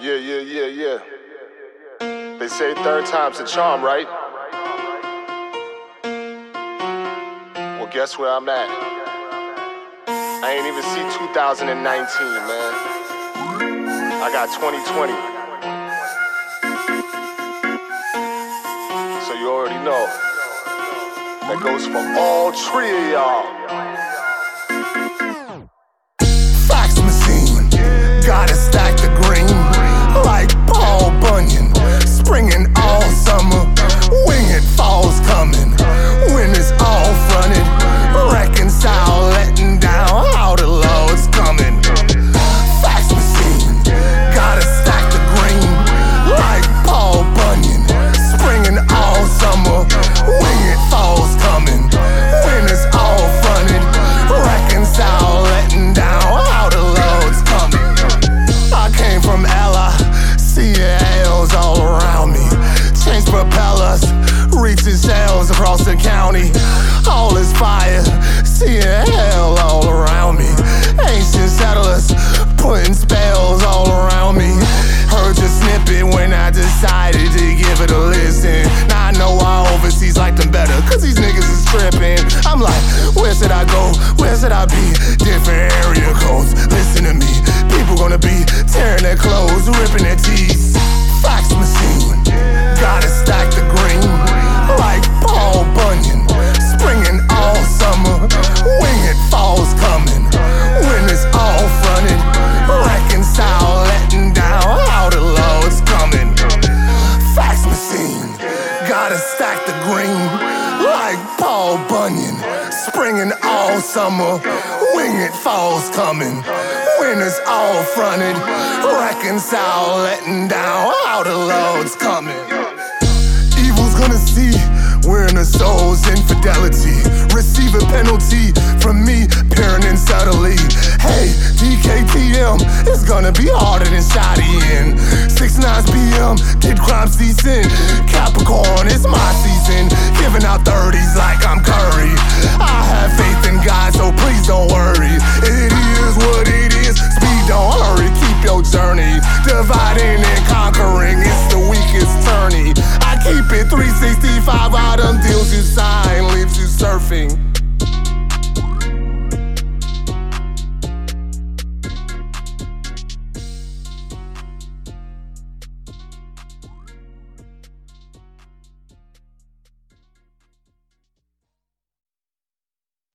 Yeah, yeah, yeah, yeah. They say third time's a charm, right? Well, guess where I'm at? I ain't even see 2019, man. I got 2020. So you already know. That goes for all three of y'all. Reaching shells across the county. All is fire, seeing hell all around me. Ancient settlers, putting spells all around me. Heard your snippet when I decided to give it a listen. Now I know why overseas like them better, cause these niggas is tripping. I'm like, where should I go? Where should I be? Different area codes. Listen to me, people gonna be tearing their clothes, the green like Paul Bunyan. Springing all summer, winged falls coming. Winter's all fronted, reconcile letting down how the Lord's coming. Evil's gonna see we're a soul's infidelity. Receive a penalty from him. Kid crime season. Capricorn, it's my season. Giving out 30s like I'm Curry. I have faith in God, so please don't worry. It is what it is. Speed, don't hurry. Keep your journey. Dividing and conquering. It's the weakest tourney. I keep it 365. All them deals you sign leaves you surfing.